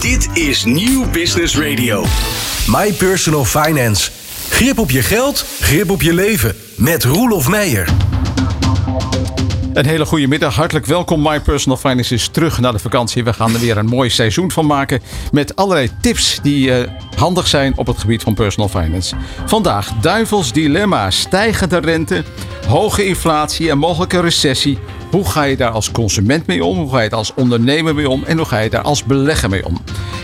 Dit is Nieuw Business Radio. My Personal Finance. Grip op je geld, grip op je leven. Met Roelof Meijer. Een hele goede middag. Hartelijk welkom. My Personal Finance is terug naar de vakantie. We gaan er weer een mooi seizoen van maken. Met allerlei tips die uh, handig zijn op het gebied van personal finance. Vandaag duivels dilemma. Stijgende rente, hoge inflatie en mogelijke recessie. Hoe ga je daar als consument mee om? Hoe ga je daar als ondernemer mee om? En hoe ga je daar als belegger mee om?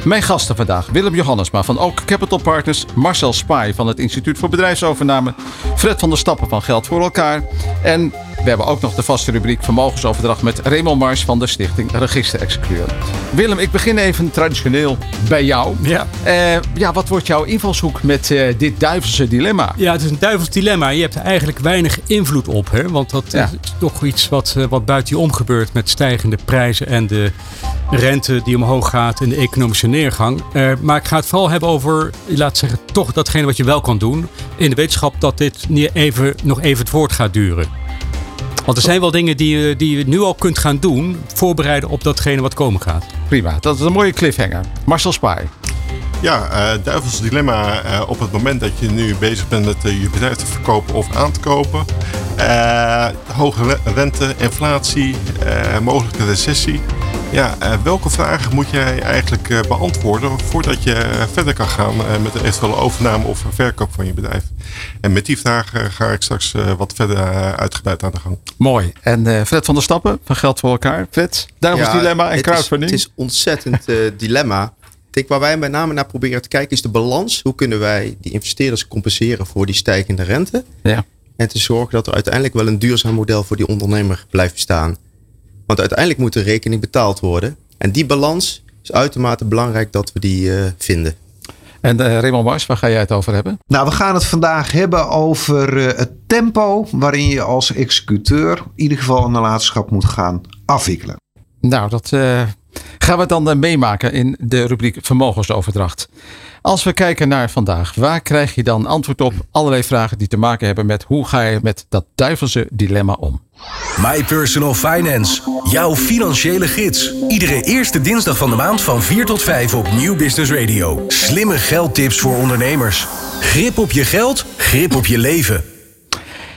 Mijn gasten vandaag: Willem Johannesma van Oak Capital Partners, Marcel Spaai van het Instituut voor Bedrijfsovername, Fred van der Stappen van Geld voor elkaar en we hebben ook nog de vaste rubriek Vermogensoverdracht met Raymond Mars van de Stichting Register Executeur. Willem, ik begin even traditioneel bij jou. Ja. Uh, ja, wat wordt jouw invalshoek met uh, dit duivelse dilemma? Ja, het is een duivels dilemma. Je hebt er eigenlijk weinig invloed op, hè? want dat ja. is toch iets wat, uh, wat buiten je om gebeurt met stijgende prijzen en de rente die omhoog gaat en de economische neergang. maar ik ga het vooral hebben over, laat zeggen, toch datgene wat je wel kan doen. In de wetenschap dat dit niet even, nog even het woord gaat duren. Want er zijn wel dingen die, die je nu al kunt gaan doen, voorbereiden op datgene wat komen gaat. Prima, dat is een mooie cliffhanger. Marcel Spaai. Ja, uh, duivels dilemma uh, op het moment dat je nu bezig bent met uh, je bedrijf te verkopen of aan te kopen. hoge rente, inflatie, mogelijke recessie. Ja, welke vragen moet jij eigenlijk beantwoorden voordat je verder kan gaan met de eventuele overname of verkoop van je bedrijf? En met die vragen ga ik straks wat verder uitgebreid aan de gang. Mooi. En Fred van der Stappen van Geld voor elkaar. Fred, duivels ja, dilemma en crowdfunding. Het is, het is ontzettend dilemma denk, waar wij met name naar proberen te kijken is de balans. Hoe kunnen wij die investeerders compenseren voor die stijgende rente? Ja. En te zorgen dat er uiteindelijk wel een duurzaam model voor die ondernemer blijft bestaan. Want uiteindelijk moet de rekening betaald worden. En die balans is uitermate belangrijk dat we die uh, vinden. En uh, Raymond Mars, waar ga jij het over hebben? Nou, we gaan het vandaag hebben over uh, het tempo waarin je als executeur in ieder geval een nalatenschap moet gaan afwikkelen. Nou, dat gaan we dan meemaken in de rubriek vermogensoverdracht. Als we kijken naar vandaag, waar krijg je dan antwoord op allerlei vragen die te maken hebben met hoe ga je met dat duivelse dilemma om? My Personal Finance, jouw financiële gids. Iedere eerste dinsdag van de maand van 4 tot 5 op Nieuw Business Radio. Slimme geldtips voor ondernemers. Grip op je geld, grip op je leven.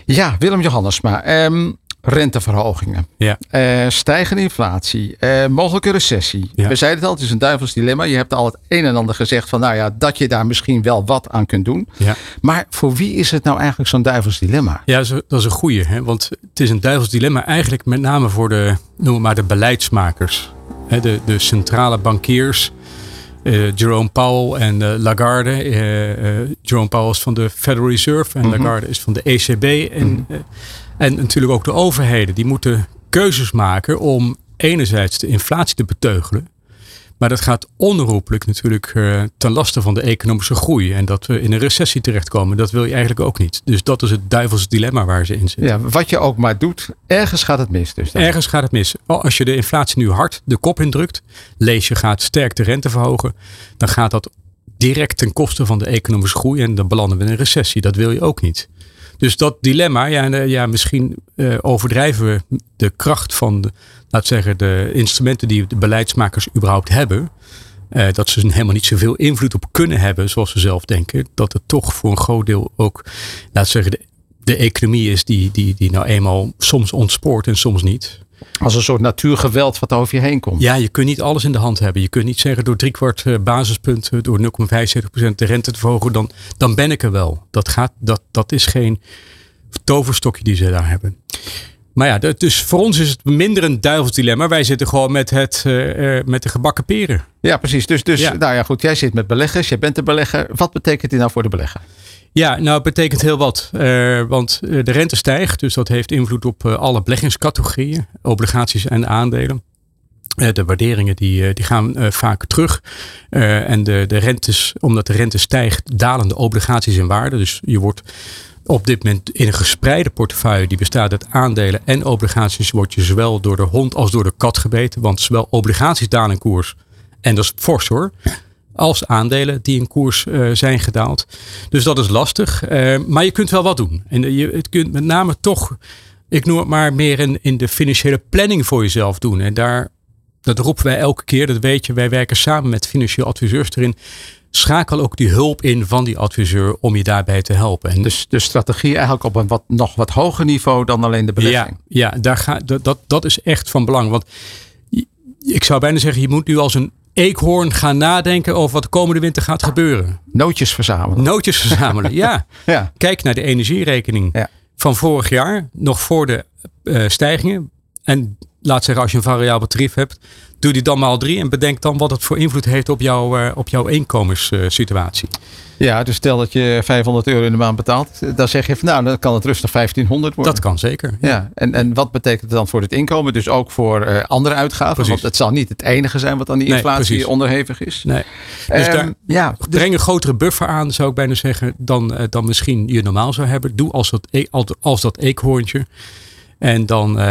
Ja, Willem Johannesma. Um, renteverhogingen, ja. Uh, stijgende inflatie, uh, mogelijke recessie. We zeiden het al, het is een duivels dilemma. Je hebt al het een en ander gezegd van, nou ja, dat je daar misschien wel wat aan kunt doen. Ja. Maar voor wie is het nou eigenlijk zo'n duivels dilemma? Ja, dat is een goeie. Hè? Want het is een duivels dilemma eigenlijk met name voor de, noem maar de beleidsmakers. Hè? De, de centrale bankiers. Uh, Jerome Powell en uh, Lagarde. Uh, Jerome Powell is van de Federal Reserve en mm -hmm. Lagarde is van de ECB. En mm -hmm. En natuurlijk ook de overheden, die moeten keuzes maken om enerzijds de inflatie te beteugelen. Maar dat gaat onherroepelijk natuurlijk uh, ten laste van de economische groei. En dat we in een recessie terechtkomen, dat wil je eigenlijk ook niet. Dus dat is het duivels dilemma waar ze in zitten. Ja, wat je ook maar doet, ergens gaat het mis. Dus dan. Ergens gaat het mis. Als je de inflatie nu hard de kop indrukt, lees je gaat sterk de rente verhogen, dan gaat dat direct ten koste van de economische groei. En dan belanden we in een recessie. Dat wil je ook niet. Dus dat dilemma, ja, eh, ja misschien uh, overdrijven we de kracht van, de, laat zeggen, de instrumenten die de beleidsmakers überhaupt hebben. Uh, dat ze helemaal niet zoveel invloed op kunnen hebben, zoals ze zelf denken. Dat het toch voor een groot deel ook, laat zeggen, de, de economie is die, die, die nou eenmaal soms ontspoort en soms niet. Als een soort natuurgeweld wat over je heen komt. Ja, je kunt niet alles in de hand hebben. Je kunt niet zeggen door driekwart eh, basispunt, door 0,75% de rente te verhogen, dan, dan ben ik er wel. Dat, gaat, dat, dat is geen toverstokje die ze daar hebben. Maar ja, dus voor ons is het minder een duivelsdilemma. Wij zitten gewoon met, het, uh, met de gebakken peren. Ja, precies. Dus, dus ja. nou ja, goed. Jij zit met beleggers. Jij bent de belegger. Wat betekent dit nou voor de belegger? Ja, nou het betekent heel wat. Uh, want de rente stijgt, dus dat heeft invloed op uh, alle beleggingscategorieën, obligaties en aandelen. De waarderingen die, die gaan vaak terug. en de, de rentes, omdat de rente stijgt, dalen de obligaties in waarde. Dus je wordt op dit moment in een gespreide portefeuille die bestaat uit aandelen en obligaties, word je zowel door de hond als door de kat gebeten. Want zowel obligaties dalen in koers, en dat is fors hoor als aandelen die in koers uh, zijn gedaald. Dus dat is lastig. Uh, maar je kunt wel wat doen. En je het kunt met name toch, ik noem het maar meer in, in de financiële planning voor jezelf doen. En daar dat roepen wij elke keer, dat weet je. Wij werken samen met financieel adviseurs erin. Schakel ook die hulp in van die adviseur om je daarbij te helpen. En Dus de strategie eigenlijk op een wat, nog wat hoger niveau dan alleen de belegging. Ja, ja daar ga, dat, dat, dat is echt van belang. Want ik zou bijna zeggen, je moet nu als een eekhoorn gaan nadenken over wat de komende winter gaat gebeuren. Nootjes verzamelen. Nootjes verzamelen, ja. Ja. Kijk naar de energierekening Ja. van vorig jaar, nog voor de eh, stijgingen. En laat zeggen, als je een variabel tarief hebt, doe die dan maal drie en bedenk dan wat het voor invloed heeft op, jouw eh, op jouw inkomenssituatie. ja, dus stel dat je 500 euro in de maand betaalt. Dan zeg je van nou, dan kan het rustig 1500 worden. dat kan zeker. Ja, en, en wat betekent het dan voor het inkomen? Dus ook voor eh, andere uitgaven? Precies. Want het zal niet het enige zijn wat aan die inflatie onderhevig is. Nee. Dus Ehm, daar, ja, dus- breng een grotere buffer aan, zou ik bijna zeggen, dan, eh, dan misschien je normaal zou hebben. Doe als dat, e- als, als dat eekhoorntje. En dan, eh,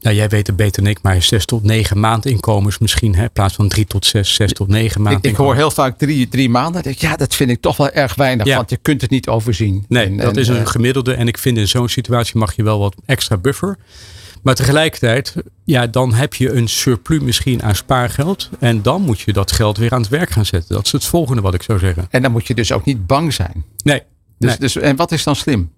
nou, jij weet het beter dan ik, maar zes tot negen maandinkomens misschien. Hè, in plaats van drie tot zes, zes tot negen ik, ik hoor heel vaak drie, drie maanden. Ja, dat vind ik toch wel erg weinig. Ja. Want je kunt het niet overzien. Nee, En- dat en, is een eh, gemiddelde. En ik vind in zo'n situatie mag je wel wat extra buffer. Maar tegelijkertijd, ja, dan heb je een surplus misschien aan spaargeld. En dan moet je dat geld weer aan het werk gaan zetten. Dat is het volgende wat ik zou zeggen. En dan moet je dus ook niet bang zijn. Nee. Dus, nee. dus, en wat is dan slim?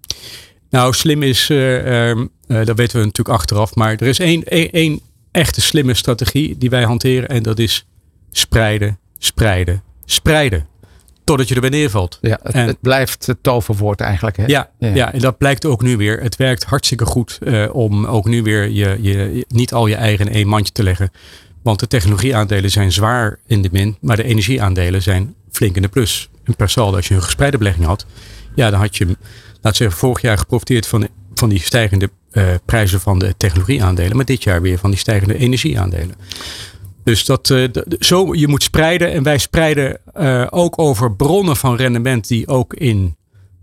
Nou, slim is, eh, ehm, eh, dat weten we natuurlijk achteraf. Maar er is één, één, één echte slimme strategie die wij hanteren. En dat is spreiden, spreiden, spreiden. Totdat je erbij neervalt. Ja, het, En- het blijft het toverwoord eigenlijk. Hè? Ja, ja. en dat blijkt ook nu weer. Het werkt hartstikke goed eh, om ook nu weer je, je, je- niet al je eigen in één mandje te leggen. Want de technologieaandelen zijn zwaar in de min, maar de energieaandelen zijn flink in de plus. En per saldo, als je een gespreide belegging had, ja, dan had je, laat zeggen, vorig jaar geprofiteerd van, van die stijgende eh, prijzen van de technologieaandelen, maar dit jaar weer van die stijgende energieaandelen. Dus dat, eh, zo, je moet spreiden. En wij spreiden eh, ook over bronnen van rendement die ook in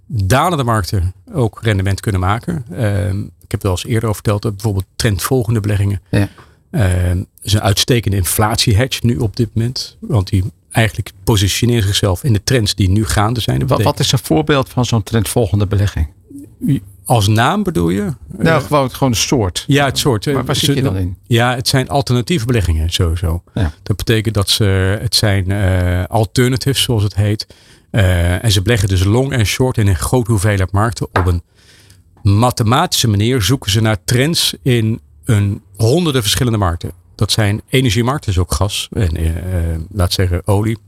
dalende markten ook rendement kunnen maken. Ehm, ik heb wel eens eerder over verteld dat bijvoorbeeld trendvolgende beleggingen. Ja. Ehm, is een uitstekende inflatiehedge nu op dit moment. Want die eigenlijk positioneert zichzelf in de trends die nu gaande zijn. Wat, wat is een voorbeeld van zo'n trendvolgende belegging? Als naam bedoel je? nou, gewoon, gewoon een soort. Ja, het soort. eh, Maar waar zit je dan in? Ja, het zijn alternatieve beleggingen sowieso. Ja. Dat betekent dat ze, het zijn eh alternatives zoals het heet. Eh, en ze beleggen dus long en short in een grote hoeveelheid markten. Op een mathematische manier zoeken ze naar trends in een honderden verschillende markten. Dat zijn energiemarkten, dus ook gas en eh, eh, laat zeggen olie,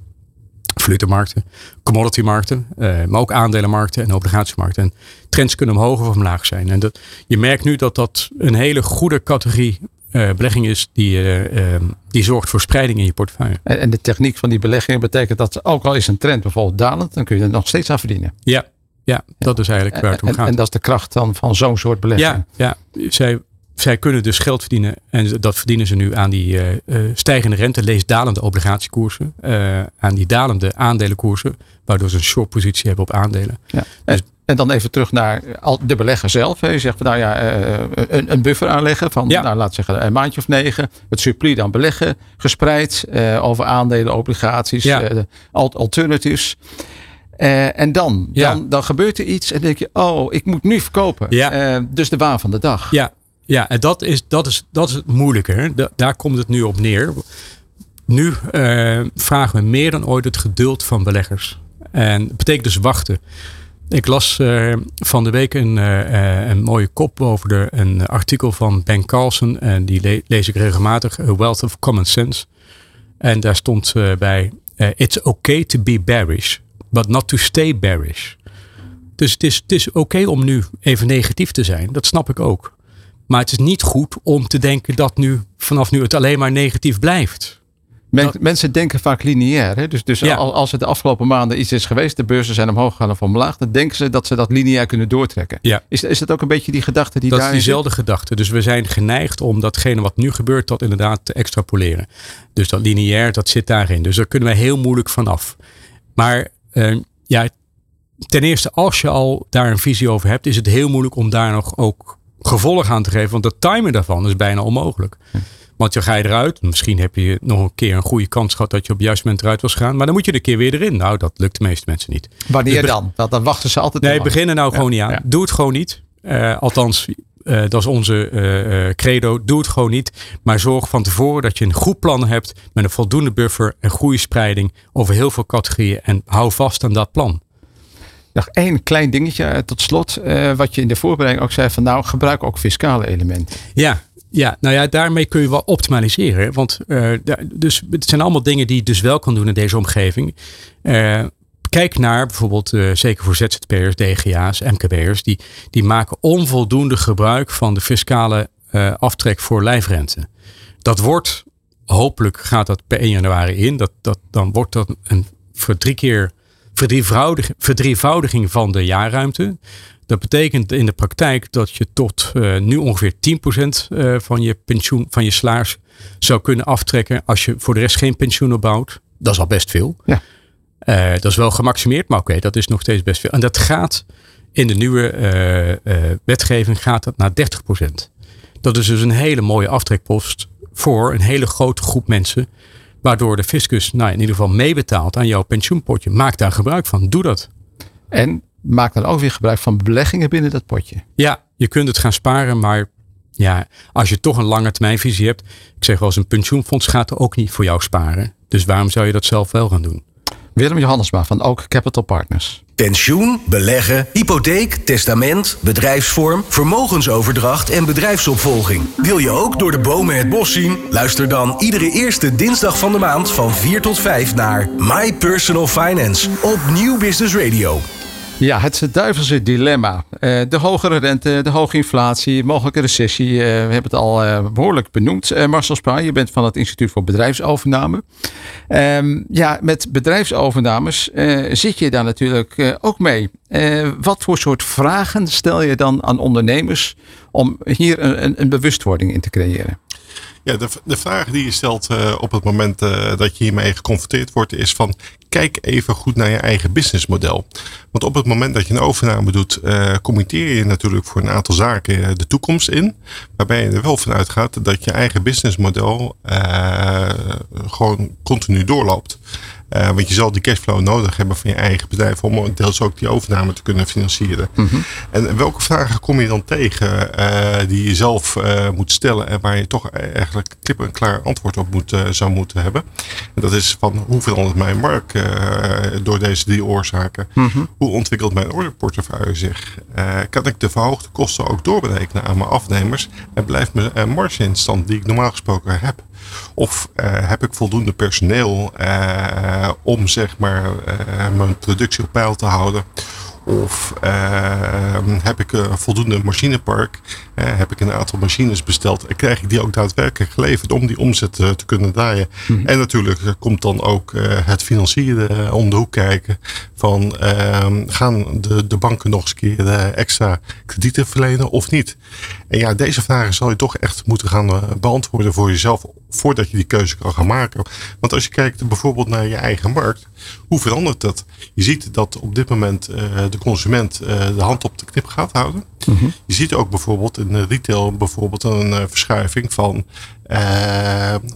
valutemarkten, commoditymarkten, eh, maar ook aandelenmarkten en obligatiemarkten. En trends kunnen omhoog of omlaag zijn. En dat, je merkt nu dat dat een hele goede categorie eh, belegging is die, eh, eh, die zorgt voor spreiding in je portefeuille. En, en de techniek van die beleggingen betekent dat ook al is een trend bijvoorbeeld dalend, dan kun je er nog steeds aan verdienen. Ja, ja dat is eigenlijk waar het om En, gaat. en dat is de kracht dan van zo'n soort belegging. Ja, ja. Zij, zij kunnen dus geld verdienen. En dat verdienen ze nu aan die eh, eh, stijgende rente, lees dalende obligatiekoersen. eh, aan die dalende aandelenkoersen. Waardoor ze een short positie hebben op aandelen. Ja. En, en dan even terug naar al- de belegger zelf. Je zegt nou ja, een, buffer aanleggen van Ja. nou, laat zeggen een maandje of negen. Het surplus dan beleggen, gespreid over aandelen, obligaties, Ja. al- alternatives. En dan, Ja. dan, dan gebeurt er iets en denk je, oh, ik moet nu verkopen. Ja. Dus de waan van de dag. Ja, ja en dat is, dat, is, dat is het moeilijke. Daar komt het nu op neer. Nu eh, vragen we meer dan ooit het geduld van beleggers. En dat betekent dus wachten. Ik las eh, van de week een, eh, een mooie kop over de, een artikel van Ben Carlson. En die le- lees ik regelmatig. A Wealth of Common Sense. En daar stond bij: It's okay to be bearish, but not to stay bearish. Dus het is, het is oké om nu even negatief te zijn. Dat snap ik ook. Maar het is niet goed om te denken dat nu vanaf nu het alleen maar negatief blijft. Men- Dat- mensen denken vaak lineair. Hè? Dus, dus Ja. als het de afgelopen maanden iets is geweest, de beurzen zijn omhoog gegaan of omlaag, dan denken ze dat ze dat lineair kunnen doortrekken. Ja. Is, is dat ook een beetje die gedachte die Dat is daarin zit? diezelfde gedachte. Dus we zijn geneigd om datgene wat nu gebeurt, dat inderdaad te extrapoleren. Dus dat lineair, dat zit daarin. Dus daar kunnen we heel moeilijk vanaf. Maar eh, ja, ten eerste, als je al daar een visie over hebt, is het heel moeilijk om daar nog ook gevolg aan te geven. Want de timing daarvan is bijna onmogelijk. Want dan ga je eruit. Misschien heb je nog een keer een goede kans gehad dat je op het juiste moment eruit was gaan. Maar dan moet je een keer weer erin. Nou, dat lukt de meeste mensen niet. Wanneer Dus dan? Want dan wachten ze altijd Nee, te lang. begin er nou gewoon niet aan. ja. Doe het gewoon niet. Eh, althans, Uh, dat is onze uh, credo. Doe het gewoon niet. Maar zorg van tevoren dat je een goed plan hebt. Met een voldoende buffer en goede spreiding over heel veel categorieën. En hou vast aan dat plan. Nog één klein dingetje tot slot. wat je in de voorbereiding ook zei van nou gebruik ook fiscale elementen. Ja, ja, nou ja, daarmee kun je wel optimaliseren. Want uh, dus, het zijn allemaal dingen die je dus wel kan doen in deze omgeving. Kijk naar bijvoorbeeld, zeker voor ZZP'ers, DGA's, MKB'ers, die, die maken onvoldoende gebruik van de fiscale aftrek voor lijfrente. Dat wordt, hopelijk gaat dat per 1 januari in, dat, dat, dan wordt dat een voor drie keer verdrievoudiging van de jaarruimte. Dat betekent in de praktijk dat je tot uh, nu ongeveer 10% uh, eh, van je pensioen, van je salaris zou kunnen aftrekken als je voor de rest geen pensioen opbouwt. Dat is al best veel. Ja. Uh, dat is wel gemaximeerd, maar oké, dat is nog steeds best veel. En dat gaat in de nieuwe wetgeving gaat dat naar 30%. Dat is dus een hele mooie aftrekpost voor een hele grote groep mensen. Waardoor de fiscus nou, in ieder geval meebetaalt aan jouw pensioenpotje. Maak daar gebruik van. Doe dat. En maak dan ook weer gebruik van beleggingen binnen dat potje. Ja, je kunt het gaan sparen, maar ja, als je toch een lange termijnvisie hebt. Ik zeg wel eens, een pensioenfonds gaat er ook niet voor jou sparen. Dus waarom zou je dat zelf wel gaan doen? Willem Johannesma van Ook Capital Partners. Pensioen, beleggen, hypotheek, testament, bedrijfsvorm, vermogensoverdracht en bedrijfsopvolging. Wil je ook door de bomen het bos zien? Luister dan iedere eerste dinsdag van de maand van 4 tot 5 naar My Personal Finance op Nieuw Business Radio. Ja, het duivelse dilemma. Uh, de hogere rente, de hoge inflatie, mogelijke recessie. Uh, we hebben het al uh, behoorlijk benoemd. Marcel Spaan, je bent van het Instituut voor Bedrijfsovername. Um, ja, met bedrijfsovernames zit je daar natuurlijk ook mee. wat voor soort vragen stel je dan aan ondernemers om hier een, een bewustwording in te creëren? Ja, de, de vraag die je stelt uh, op het moment uh, dat je hiermee geconfronteerd wordt, is van kijk even goed naar je eigen businessmodel. Want op het moment dat je een overname doet, uh, committeer je natuurlijk voor een aantal zaken de toekomst in. Waarbij je er wel van uitgaat dat je eigen businessmodel gewoon continu doorloopt. Uh, want je zal die cashflow nodig hebben van je eigen bedrijf om deels ook die overname te kunnen financieren. Mm -hmm. En welke vragen kom je dan tegen uh, die je zelf uh, moet stellen en waar je toch eigenlijk klip en klaar antwoord op moet, zou moeten hebben? En dat is van hoe verandert mijn markt door deze drie oorzaken? Mm -hmm. Hoe ontwikkelt mijn orderportefeuille zich? kan ik de verhoogde kosten ook doorberekenen aan mijn afnemers? En blijft mijn marge in stand die ik normaal gesproken heb? Of uh, heb ik voldoende personeel uh, om zeg maar uh, mijn productie op peil te houden? Of heb ik een voldoende machinepark? heb ik een aantal machines besteld? En krijg ik die ook daadwerkelijk geleverd om die omzet te kunnen draaien? Mm -hmm. En natuurlijk komt dan ook het financieren om de hoek kijken. Van ehm, gaan de, de banken nog eens een keer extra kredieten verlenen of niet? En ja, deze vragen zal je toch echt moeten gaan beantwoorden voor jezelf voordat je die keuze kan gaan maken. Want als je kijkt bijvoorbeeld naar je eigen markt, hoe verandert dat? Je ziet dat op dit moment uh, de consument uh, de hand op de knip gaat houden. Je ziet ook bijvoorbeeld in de retail bijvoorbeeld een uh, verschuiving van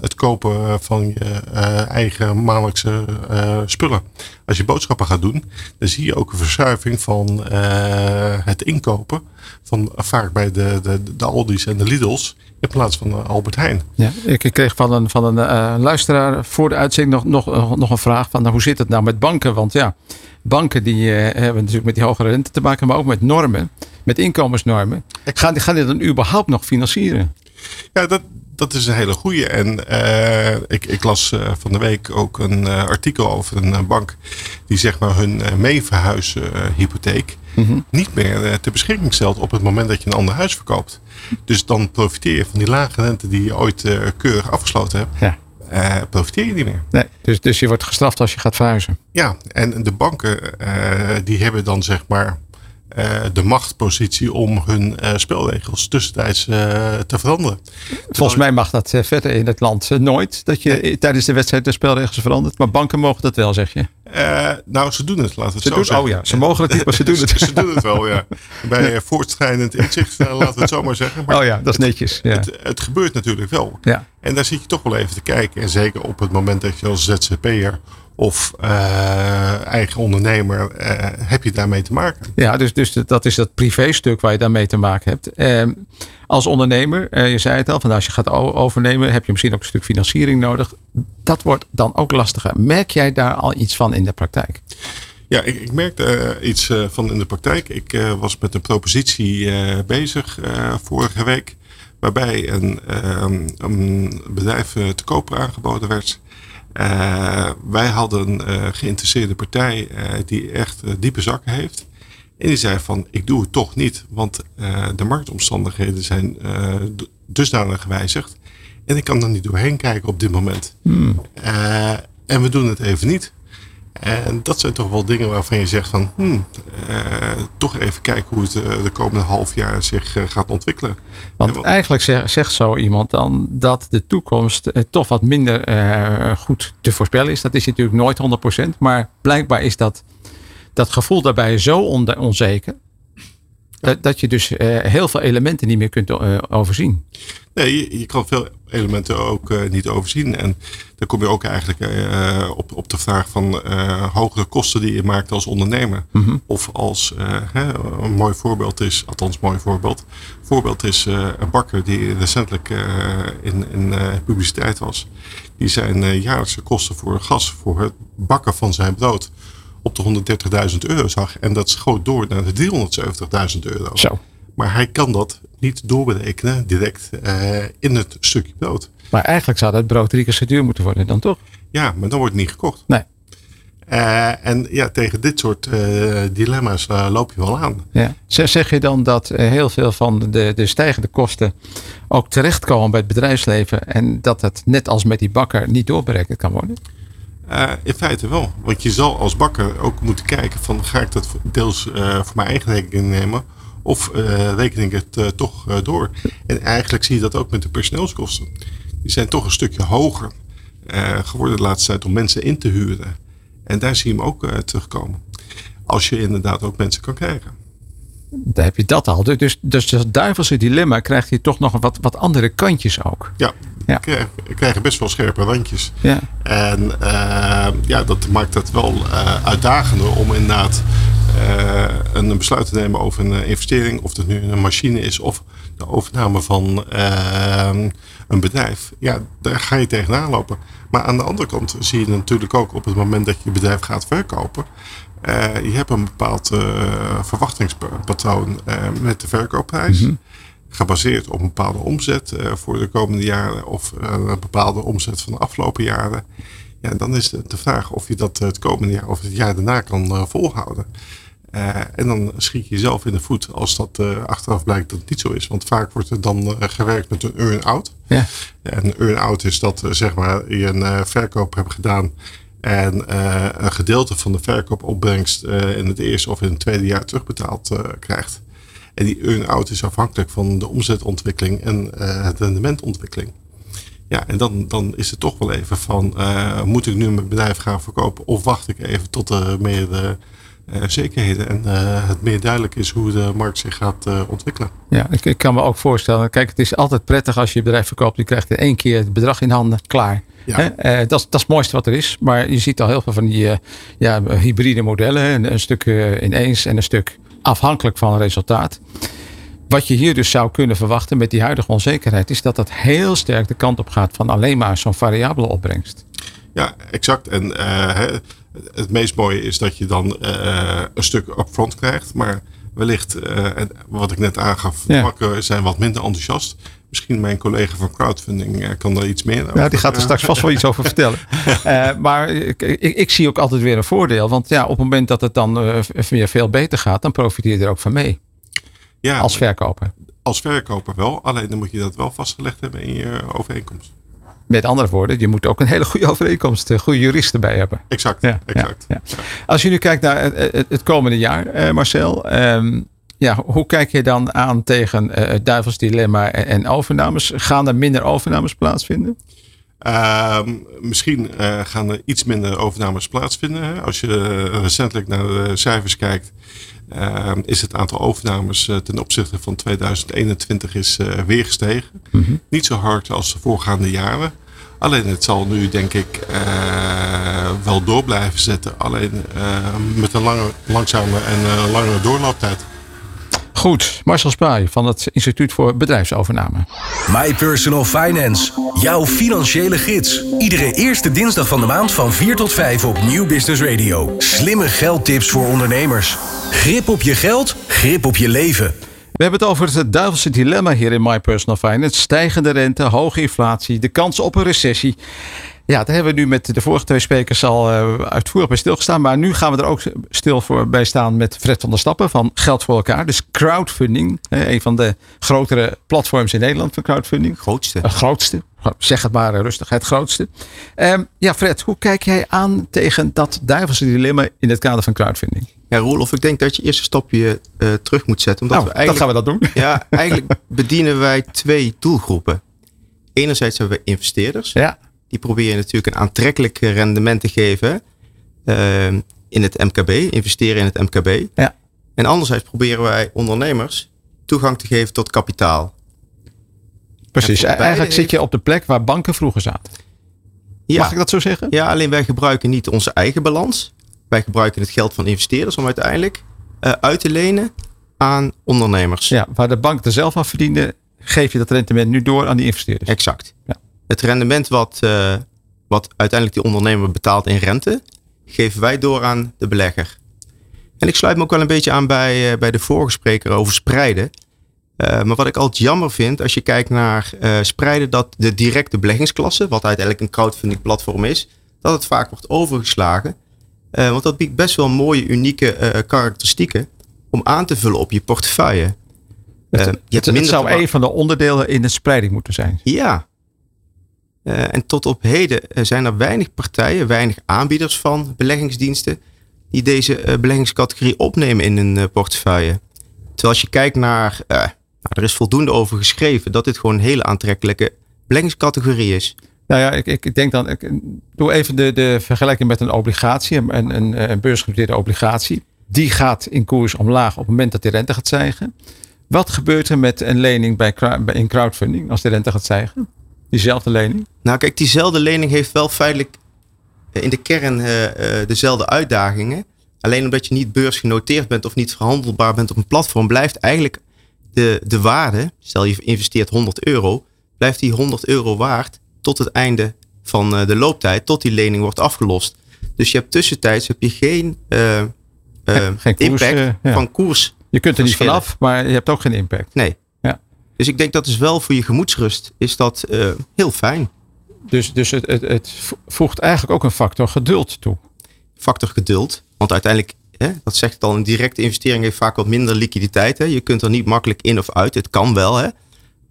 het kopen van je eigen maandelijkse spullen. Als je boodschappen gaat doen, dan zie je ook een verschuiving van het inkopen van vaak bij de, de, de Aldi's en de Lidl's in plaats van Albert Heijn. Ja, ik kreeg van een, van een luisteraar voor de uitzending nog, nog, nog een vraag van nou, hoe zit het nou met banken? Want ja, banken die hebben natuurlijk met die hogere rente te maken, maar ook met normen, met inkomensnormen. Gaan, gaan die dan überhaupt nog financieren? Ja, dat, dat is een hele goede. En uh, ik, ik, las uh, van de week ook een uh, artikel over een bank die zeg maar hun meeverhuishypotheek mm -hmm. niet meer ter beschikking stelt op het moment dat je een ander huis verkoopt. Dus dan profiteer je van die lage rente die je ooit keurig afgesloten hebt. Ja. Uh, profiteer je niet meer. Nee, dus, dus je wordt gestraft als je gaat verhuizen. Ja, en de banken uh, die hebben dan zeg maar de machtpositie om hun uh, spelregels tussentijds uh, te veranderen. Volgens mij mag dat verder in het land nooit. Dat je nee. tijdens de wedstrijd de spelregels verandert. Maar banken mogen dat wel, zeg je? nou, ze doen het, laten we het ze zo doen, zeggen. Oh ja, ze mogen het niet, maar ze doen het. ze, ze doen het wel, ja. Bij voortschrijdend inzicht, laten we het zo maar zeggen. Maar oh ja, dat is netjes. Ja. Het, het, gebeurt natuurlijk wel. Ja. En daar zit je toch wel even te kijken. En zeker op het moment dat je als ZZP'er of eigen ondernemer, heb je daarmee te maken. Ja, dus, dus dat is dat privéstuk waar je daarmee te maken hebt. Ehm, als ondernemer, je zei het al, van als je gaat overnemen, heb je misschien ook een stuk financiering nodig. Dat wordt dan ook lastiger. Merk jij daar al iets van in de praktijk? Ja, ik, ik merkte iets van in de praktijk. Ik was met een propositie bezig vorige week waarbij een, ehm, een bedrijf eh, te koper aangeboden werd. Uh, wij hadden een uh, geïnteresseerde partij uh, die echt diepe zakken heeft. En die zei van, ik doe het toch niet, want de marktomstandigheden zijn dusdanig gewijzigd. En ik kan er niet doorheen kijken op dit moment. Hmm. en we doen het even niet. En dat zijn toch wel dingen waarvan je zegt van, hmm, eh, toch even kijken hoe het eh, de komende half jaar zich eh, gaat ontwikkelen. Want eigenlijk zegt, zegt zo iemand dan dat de toekomst toch wat minder goed te voorspellen is. Dat is natuurlijk nooit 100%, maar blijkbaar is dat, dat gevoel daarbij zo onzeker. Dat, dat je dus heel veel elementen niet meer kunt overzien. Nee, je, kan veel elementen ook uh, niet overzien. En dan kom je ook eigenlijk op, op de vraag van hogere kosten die je maakt als ondernemer. Mm -hmm. Of als hè, een mooi voorbeeld is, althans mooi voorbeeld. Voorbeeld is een bakker die recentelijk in, in publiciteit was. Die zijn jaarlijkse kosten voor gas, voor het bakken van zijn brood op de 130.000 euro zag. En dat schoot door naar de 370.000 euro. Zo. Maar hij kan dat niet doorberekenen direct uh, in het stukje brood. Maar eigenlijk zou dat brood drie keer zo duur moeten worden dan toch? Ja, maar dan wordt het niet gekocht. Nee. Uh, en ja, tegen dit soort uh, dilemma's loop je wel aan. Ja. Zeg je dan dat heel veel van de, de stijgende kosten ook terechtkomen bij het bedrijfsleven en dat het net als met die bakker niet doorberekend kan worden? In feite wel. Want je zal als bakker ook moeten kijken van ga ik dat deels voor mijn eigen rekening nemen of uh, reken ik het toch door? En eigenlijk zie je dat ook met de personeelskosten. Die zijn toch een stukje hoger geworden de laatste tijd om mensen in te huren. En daar zie je hem ook terugkomen. Als je inderdaad ook mensen kan krijgen. Daar heb je dat al. Dus, dus, dus dat duivelse dilemma krijgt je toch nog wat, wat andere kantjes ook. Ja, ja. Krijg, krijgen best wel scherpe randjes. Ja. En ja, dat maakt het wel uitdagender om inderdaad uh, een besluit te nemen over een eh, investering, of het nu een machine is of de overname van een bedrijf, ja, daar ga je tegenaan lopen. Maar aan de andere kant zie je natuurlijk ook op het moment dat je bedrijf gaat verkopen, uh, je hebt een bepaald verwachtingspatroon met de verkoopprijs. Mm -hmm. Gebaseerd op een bepaalde omzet voor de komende jaren of een bepaalde omzet van de afgelopen jaren. Ja, dan is de vraag of je dat het komende jaar of het jaar daarna kan volhouden. Uh, en dan schiet je jezelf in de voet als dat uh, achteraf blijkt dat het niet zo is. Want vaak wordt er dan uh, gewerkt met een earn-out. Ja. En een earn-out is dat zeg maar je een verkoop hebt gedaan. En een gedeelte van de verkoopopbrengst in het eerste of in het tweede jaar terugbetaald krijgt. En die earn-out is afhankelijk van de omzetontwikkeling en het rendementontwikkeling. Ja, en dan, dan is het toch wel even van, moet ik nu mijn bedrijf gaan verkopen of wacht ik even tot er meer zekerheden en het meer duidelijk is hoe de markt zich gaat ontwikkelen. Ja, ik, ik, kan me ook voorstellen. Kijk, het is altijd prettig als je je bedrijf verkoopt. Je krijgt in één keer het bedrag in handen, klaar. Ja. dat, dat is het mooiste wat er is. Maar je ziet al heel veel van die ja, hybride modellen. Een, een stuk ineens en een stuk afhankelijk van het resultaat. Wat je hier dus zou kunnen verwachten met die huidige onzekerheid, is dat dat heel sterk de kant op gaat van alleen maar zo'n variabele opbrengst. Ja, exact. En het meest mooie is dat je dan een stuk upfront krijgt. Maar wellicht, wat ik net aangaf, ja. zijn wat minder enthousiast. Misschien mijn collega van crowdfunding uh, kan daar iets meer over. Ja, die gaat er straks vast wel iets over vertellen. maar ik, ik, ik, zie ook altijd weer een voordeel. Want ja, op het moment dat het dan weer veel beter gaat, dan profiteer je er ook van mee. Ja, als verkoper. Als verkoper wel. Alleen dan moet je dat wel vastgelegd hebben in je overeenkomst. Met andere woorden, je moet ook een hele goede overeenkomst, eh, goede juristen bij hebben. Exact. Ja, exact. Ja, ja. Als je nu kijkt naar het, komende jaar, eh, Marcel. Eh, ja, hoe kijk je dan aan tegen uh, het duivels dilemma en, en, overnames? Gaan er minder overnames plaatsvinden? Uh, misschien uh, gaan er iets minder overnames plaatsvinden. Als je recentelijk naar de cijfers kijkt, ehm, is het aantal overnames ten opzichte van 2021 is, weer gestegen. Mm -hmm. Niet zo hard als de voorgaande jaren. Alleen het zal nu denk ik eh, wel door blijven zetten. Alleen eh, met een lange, langzame en langere doorlooptijd. Goed, Marcel Spaai van het Instituut voor Bedrijfsovername. My Personal Finance, jouw financiële gids. Iedere eerste dinsdag van de maand van 4 tot 5 op Nieuw Business Radio. Slimme geldtips voor ondernemers. Grip op je geld, grip op je leven. We hebben het over het duivelse dilemma hier in My Personal Finance. Stijgende rente, hoge inflatie, de kans op een recessie. Ja, daar hebben we nu met de vorige twee sprekers al uh, uitvoerig bij stilgestaan. Maar nu gaan we er ook stil voor bij staan met Fred van der Stappen van Geld voor elkaar. Dus crowdfunding. een van de grotere platforms in Nederland voor crowdfunding. Grootste. Het grootste. Zeg het maar rustig, het grootste. Um, ja, Fred, hoe kijk jij aan tegen dat duivelse dilemma in het kader van crowdfunding? Ja, Roelof, ik denk dat je eerst een stapje uh, terug moet zetten. Omdat nou, we eigenlijk, dan gaan we dat doen. Ja, eigenlijk bedienen wij twee doelgroepen. Enerzijds hebben we investeerders. Ja. Die proberen natuurlijk een aantrekkelijk rendement te geven uh, in het MKB, investeren in het MKB. Ja. En anderzijds proberen wij ondernemers toegang te geven tot kapitaal. Precies, eigenlijk zit je op de plek waar banken vroeger zaten. Ja. Mag ik dat zo zeggen? Ja, alleen wij gebruiken niet onze eigen balans. Wij gebruiken het geld van investeerders om uiteindelijk uh, uit te lenen aan ondernemers. Ja, waar de bank er zelf aan verdiende, geef je dat rendement nu door aan die investeerders. Exact. Ja. Het rendement wat, uh, wat uiteindelijk die ondernemer betaalt in rente, geven wij door aan de belegger. En ik sluit me ook wel een beetje aan bij, uh, bij de vorige spreker over spreiden. Uh, maar wat ik altijd jammer vind, als je kijkt naar spreiden, dat de directe beleggingsklasse, wat uiteindelijk een crowdfunding platform is, dat het vaak wordt overgeslagen. want dat biedt best wel mooie, unieke karakteristieken om aan te vullen op je portefeuille. Het, het, het zou een van de onderdelen in de spreiding moeten zijn. Ja, uh, en tot op heden zijn er weinig partijen, weinig aanbieders van beleggingsdiensten die deze uh, beleggingscategorie opnemen in hun portefeuille. Terwijl als je kijkt naar, nou, er is voldoende over geschreven dat dit gewoon een hele aantrekkelijke beleggingscategorie is. Nou ja, ik, ik denk dan, doe even de, de vergelijking met een obligatie, een, een, een beursgenoteerde obligatie. Die gaat in koers omlaag op het moment dat de rente gaat stijgen. Wat gebeurt er met een lening bij, in crowdfunding als de rente gaat stijgen? Diezelfde lening? Nou, kijk, diezelfde lening heeft wel feitelijk in de kern uh, uh, dezelfde uitdagingen. Alleen omdat je niet beursgenoteerd bent of niet verhandelbaar bent op een platform, blijft eigenlijk de, de waarde, stel je investeert 100 euro, blijft die 100 euro waard tot het einde van de looptijd, tot die lening wordt afgelost. Dus je hebt tussentijds heb je geen, geen koers, impact ja. van koers. Je kunt er niet vanaf, maar je hebt ook geen impact. Nee. Dus ik denk dat is wel voor je gemoedsrust is dat uh, heel fijn. Dus, dus het, het, het, voegt eigenlijk ook een factor geduld toe. Factor geduld. Want uiteindelijk, hè, dat zegt het al, een directe investering heeft vaak wat minder liquiditeit. Hè. Je kunt er niet makkelijk in of uit. Het kan wel, hè.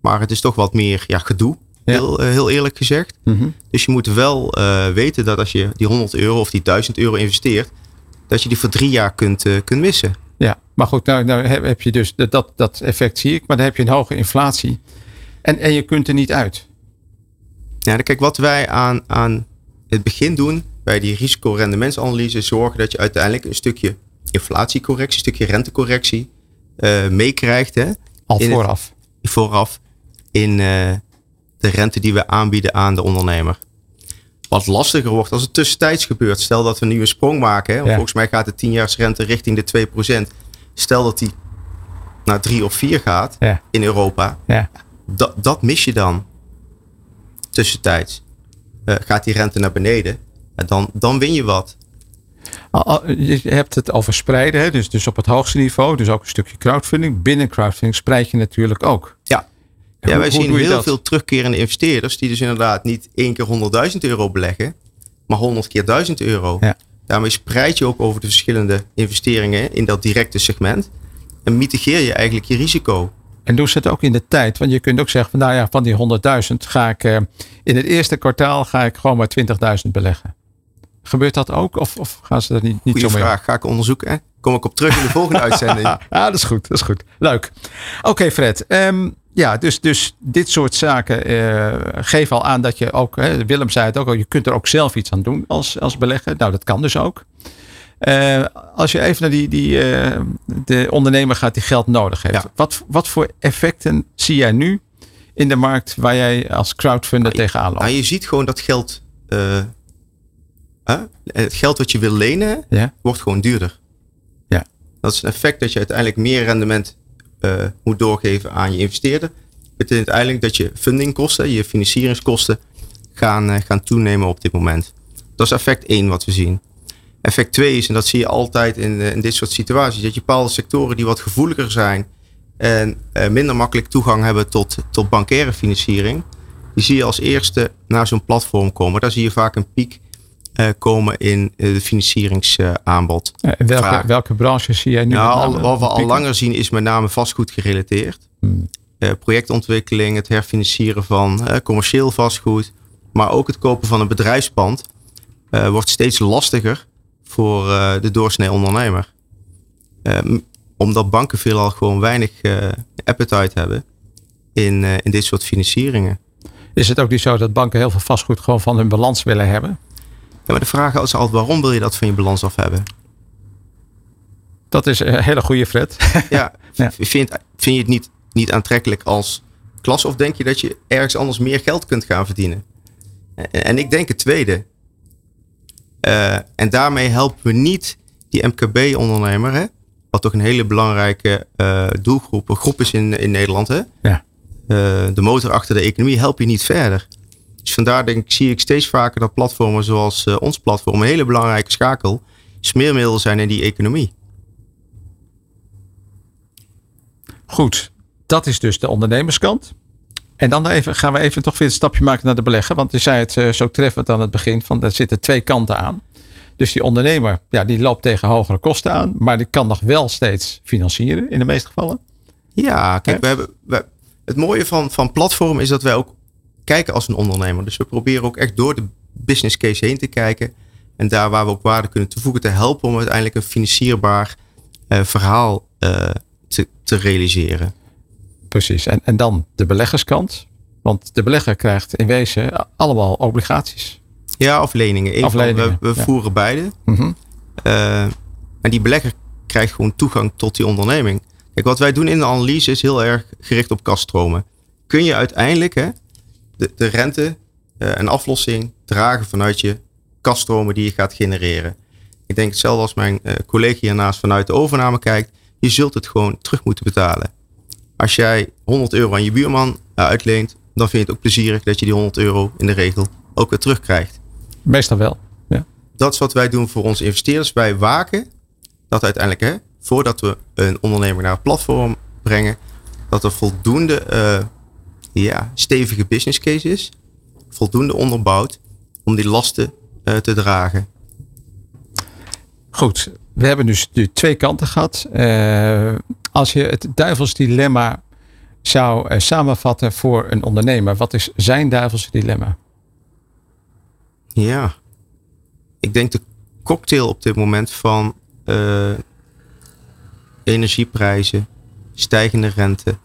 maar het is toch wat meer ja, gedoe. Ja. Heel, uh, heel eerlijk gezegd. Mm -hmm. Dus je moet wel uh, weten dat als je die 100 euro of die 1000 euro investeert, dat je die voor drie jaar kunt, kunt missen. Ja, maar goed, nou, nou heb je dus dat, dat effect zie ik, maar dan heb je een hoge inflatie en, en je kunt er niet uit. Ja, kijk, wat wij aan, aan het begin doen bij die risicorendementsanalyse, zorgen dat je uiteindelijk een stukje inflatiecorrectie, een stukje rentecorrectie uh, meekrijgt. Hè, Al vooraf. Het, vooraf in uh, de rente die we aanbieden aan de ondernemer. Wat lastiger wordt als het tussentijds gebeurt. Stel dat we nu een sprong maken. Hè, ja. Volgens mij gaat de 10-jaarsrente richting de 2%. Stel dat die naar 3 of 4 gaat ja. in Europa. Ja. Dat, dat mis je dan tussentijds. Uh, gaat die rente naar beneden. En dan, dan win je wat. Je hebt het over spreiden, hè? Dus, dus op het hoogste niveau. Dus ook een stukje crowdfunding. Binnen crowdfunding spreid je natuurlijk ook. Ja, ja, wij zien heel dat? veel terugkerende investeerders die dus inderdaad niet één keer 100.000 euro beleggen, maar 100 keer 1000 euro. Ja. Daarmee spreid je ook over de verschillende investeringen in dat directe segment en mitigeer je eigenlijk je risico. En doe ze het ook in de tijd. Want je kunt ook zeggen van nou ja, van die 100.000 ga ik uh, in het eerste kwartaal ga ik gewoon maar 20.000 beleggen. Gebeurt dat ook? Of, of gaan ze dat niet, niet Goeie zo mee? vraag. Ga ik onderzoeken. Hè? Kom ik op terug in de volgende uitzending. ah, dat is goed. Dat is goed. Leuk. Oké okay, Fred. Um, ja, dus, dus dit soort zaken uh, geef al aan dat je ook, hè, Willem zei het ook al, je kunt er ook zelf iets aan doen als, als belegger. Nou, dat kan dus ook. Uh, als je even naar die, die, uh, de ondernemer gaat die geld nodig heeft. Ja. Wat, wat voor effecten zie jij nu in de markt waar jij als crowdfunder tegenaan loopt? Nou, je ziet gewoon dat geld, eh, hè, het geld wat je wil lenen, Ja. wordt gewoon duurder. Ja. Dat is een effect dat je uiteindelijk meer rendement eh, moet doorgeven aan je investeerder. Betekent uiteindelijk dat je fundingkosten, je financieringskosten gaan, eh, gaan toenemen op dit moment. Dat is effect 1 wat we zien. Effect 2 is, en dat zie je altijd in, eh, in dit soort situaties, dat je bepaalde sectoren die wat gevoeliger zijn en minder makkelijk toegang hebben tot, tot bankaire financiering, die zie je als eerste naar zo'n platform komen. Daar zie je vaak een piek komen in eh, de financieringsaanbod. Eh, welke, welke branches zie jij nu? Nou, al, wat we al langer zien is met name vastgoed gerelateerd. Hmm. Eh, projectontwikkeling, het herfinancieren van eh, commercieel vastgoed, maar ook het kopen van een bedrijfspand eh, wordt steeds lastiger voor eh, de doorsnee ondernemer. Eh, omdat banken veelal gewoon weinig eh, appetite hebben in, eh, in dit soort financieringen. Is het ook niet zo dat banken heel veel vastgoed gewoon van hun balans willen hebben? Ja, maar de vraag is altijd waarom wil je dat van je balans af hebben? Dat is een hele goede Fred. Ja, Vind, vind je het niet, niet aantrekkelijk als klas of denk je dat je ergens anders meer geld kunt gaan verdienen? En, en ik denk het tweede. Eh, en daarmee helpen we niet die MKB-ondernemer, wat toch een hele belangrijke eh, doelgroep groep is in, in Nederland. Hè? Ja. Eh, de motor achter de economie help je niet verder. Dus vandaar denk ik, zie ik steeds vaker dat platformen zoals eh, ons platform een hele belangrijke schakel, smeermiddel zijn in die economie. Goed, dat is dus de ondernemerskant. En dan even, gaan we even toch weer een stapje maken naar de belegger. Want je zei het eh, zo treffend aan het begin van er zitten twee kanten aan. Dus die ondernemer, ja, die loopt tegen hogere kosten aan. Maar die kan nog wel steeds financieren in de meeste gevallen. Ja, kijk, we hebben, we, het mooie van, van platform is dat wij ook kijken als een ondernemer. Dus we proberen ook echt door de business case heen te kijken. En daar waar we ook waarde kunnen toevoegen, te helpen om uiteindelijk een financierbaar eh, verhaal eh, te, te realiseren. Precies. En, en dan de beleggerskant. Want de belegger krijgt in wezen allemaal obligaties. Ja, of leningen. Eén Of van- leningen, we we ja. voeren beide. Eh, en die belegger krijgt gewoon toegang tot die onderneming. Kijk, wat wij doen in de analyse is heel erg gericht op kaststromen. Kun je uiteindelijk hè, de, de rente eh, en aflossing dragen vanuit je kaststromen die je gaat genereren? Ik denk hetzelfde als mijn eh, collega hiernaast vanuit de overname kijkt. Je zult het gewoon terug moeten betalen. Als jij 100 euro aan je buurman eh, uitleent, dan vind je het ook plezierig dat je die 100 euro in de regel ook weer terugkrijgt Meestal wel. Ja. dat is wat wij doen voor onze investeerders. Wij waken dat uiteindelijk, hè, voordat we een ondernemer naar het platform brengen, dat er voldoende ja, stevige business case is, voldoende onderbouwd om die lasten eh, te dragen. Goed, we hebben dus nu twee kanten gehad. Eh, als je het duivelsdilemma zou eh, samenvatten voor een ondernemer, wat is zijn duivelsdilemma? Ja, ik denk de cocktail op dit moment van energieprijzen, stijgende rente,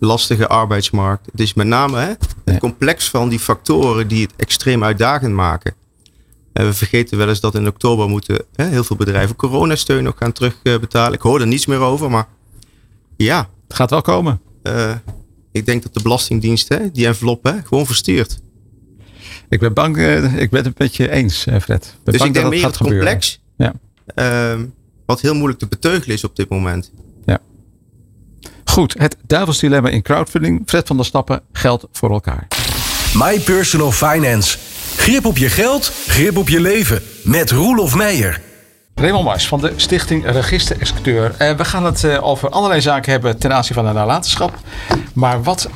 lastige arbeidsmarkt. Het is met name hè, het Ja. complex van die factoren die het extreem uitdagend maken. En we vergeten wel eens dat in oktober moeten hè, heel veel bedrijven coronasteun nog gaan terugbetalen. Ik hoor er niets meer over, maar ja, Het gaat wel komen. eh, ik denk dat de Belastingdienst hè, die envelop hè, gewoon verstuurt. Ik ben bang, eh, ik ben het met je eens, eh, Fred. Ik ben Dus ik denk meer dat het gaat gebeuren. complex, Ja. ehm, wat heel moeilijk te beteugelen is op dit moment. Goed, het duivelsdilemma in crowdfunding. Fred van der Stappen, geld voor elkaar. My Personal Finance. Grip op je geld, grip op je leven. Met Roelof Meijer. Raymond Mars van de Stichting Register Executeur. Eh, we gaan het eh, over allerlei zaken hebben ten aanzien van de nalatenschap. Maar wat,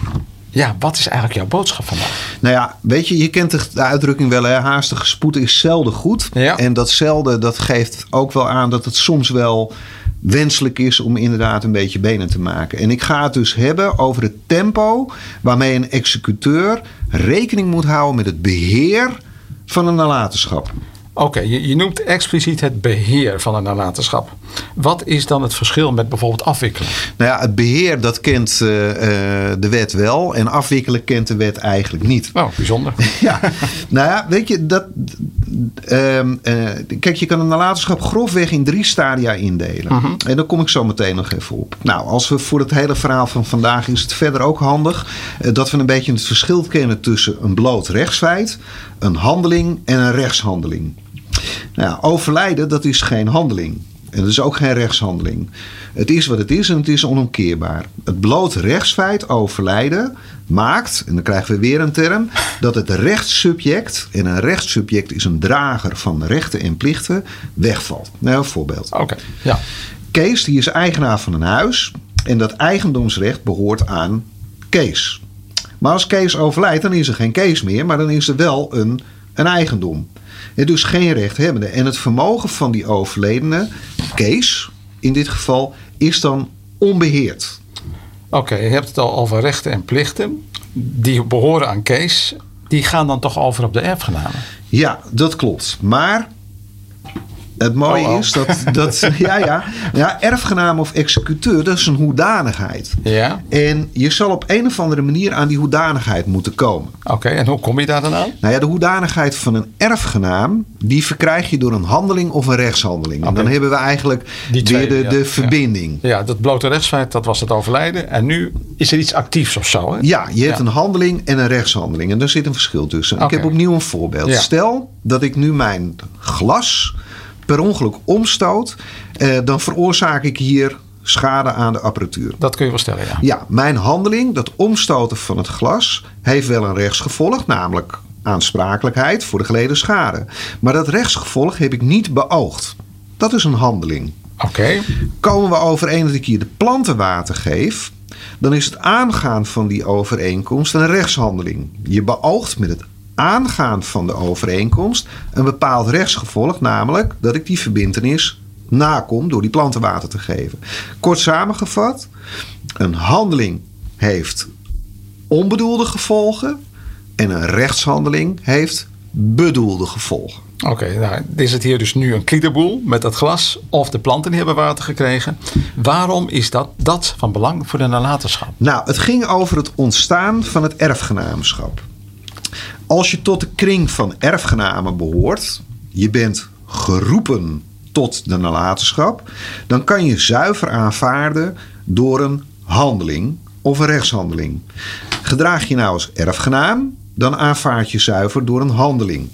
ja, wat is eigenlijk jouw boodschap vandaag? Nou ja, weet je, je kent de, de uitdrukking wel, hè? haastige spoed is zelden goed. Ja. En dat zelden, dat geeft ook wel aan dat het soms wel wenselijk is om inderdaad een beetje benen te maken. En ik ga het dus hebben over het tempo waarmee een executeur rekening moet houden met het beheer van een nalatenschap. Oké, je, je noemt expliciet het beheer van een nalatenschap. Wat is dan het verschil met bijvoorbeeld afwikkelen? Nou ja, het beheer dat kent eh, eh, de wet wel en afwikkelen kent de wet eigenlijk niet. Oh, bijzonder. Ja, nou ja, weet je, dat, ehm, eh, kijk, je kan een nalatenschap grofweg in drie stadia indelen. En daar kom ik zo meteen nog even op. Nou, als we voor het hele verhaal van vandaag is het verder ook handig dat we een beetje het verschil kennen tussen een bloot rechtsfeit, een handeling en een rechtshandeling. Nou, ja, overlijden, dat is geen handeling. En dat is ook geen rechtshandeling. Het is wat het is en het is onomkeerbaar. Het bloot rechtsfeit overlijden maakt, en dan krijgen we weer een term, dat het rechtssubject, en een rechtssubject is een drager van rechten en plichten, wegvalt. Nou, een voorbeeld. Oké, ja. Kees die is eigenaar van een huis en dat eigendomsrecht behoort aan Kees. Maar als Kees overlijdt, dan is er geen Kees meer, maar dan is er wel een, een eigendom. Dus geen rechthebbende. En het vermogen van die overledene, Kees in dit geval, is dan onbeheerd. Oké, je hebt het al over rechten en plichten. Die behoren aan Kees. Die gaan dan toch over op de erfgenamen? Ja, dat klopt. Maar het mooie Oh, oh. is dat, dat ja, ja, ja, erfgenaam of executeur, dat is een hoedanigheid. Ja. En je zal op een of andere manier aan die hoedanigheid moeten komen. Oké, en hoe kom je daar dan aan? Nou ja, de hoedanigheid van een erfgenaam, die verkrijg je door een handeling of een rechtshandeling. En dan hebben we eigenlijk Die twee, weer de, de Ja. verbinding. Ja, dat blote rechtsfeit, dat was het overlijden. En nu is er iets actiefs of zo, hè? Ja, je hebt een handeling en een rechtshandeling. En daar zit een verschil tussen. Ik heb opnieuw een voorbeeld. Stel dat ik nu mijn glas per ongeluk omstoot. eh, dan veroorzaak ik hier schade aan de apparatuur. Dat kun je wel stellen, ja. Ja, mijn handeling, dat omstoten van het glas, heeft wel een rechtsgevolg, namelijk aansprakelijkheid voor de geleden schade. Maar dat rechtsgevolg heb ik niet beoogd. Dat is een handeling. Oké, Komen we overeen dat ik hier de planten water geef, dan is het aangaan van die overeenkomst een rechtshandeling. Je beoogt met het aangaan van de overeenkomst een bepaald rechtsgevolg, namelijk dat ik die verbintenis nakom door die planten water te geven. Kort samengevat, een handeling heeft onbedoelde gevolgen en een rechtshandeling heeft bedoelde gevolgen. oké. nou, is het hier dus nu een kliederboel met dat glas of de planten hebben water gekregen. Waarom is dat, dat van belang voor de nalatenschap? Nou, het ging over het ontstaan van het erfgenaamschap. Als je tot de kring van erfgenamen behoort, je bent geroepen tot de nalatenschap, dan kan je zuiver aanvaarden door een handeling of een rechtshandeling. Gedraag je nou als erfgenaam, dan aanvaard je zuiver door een handeling.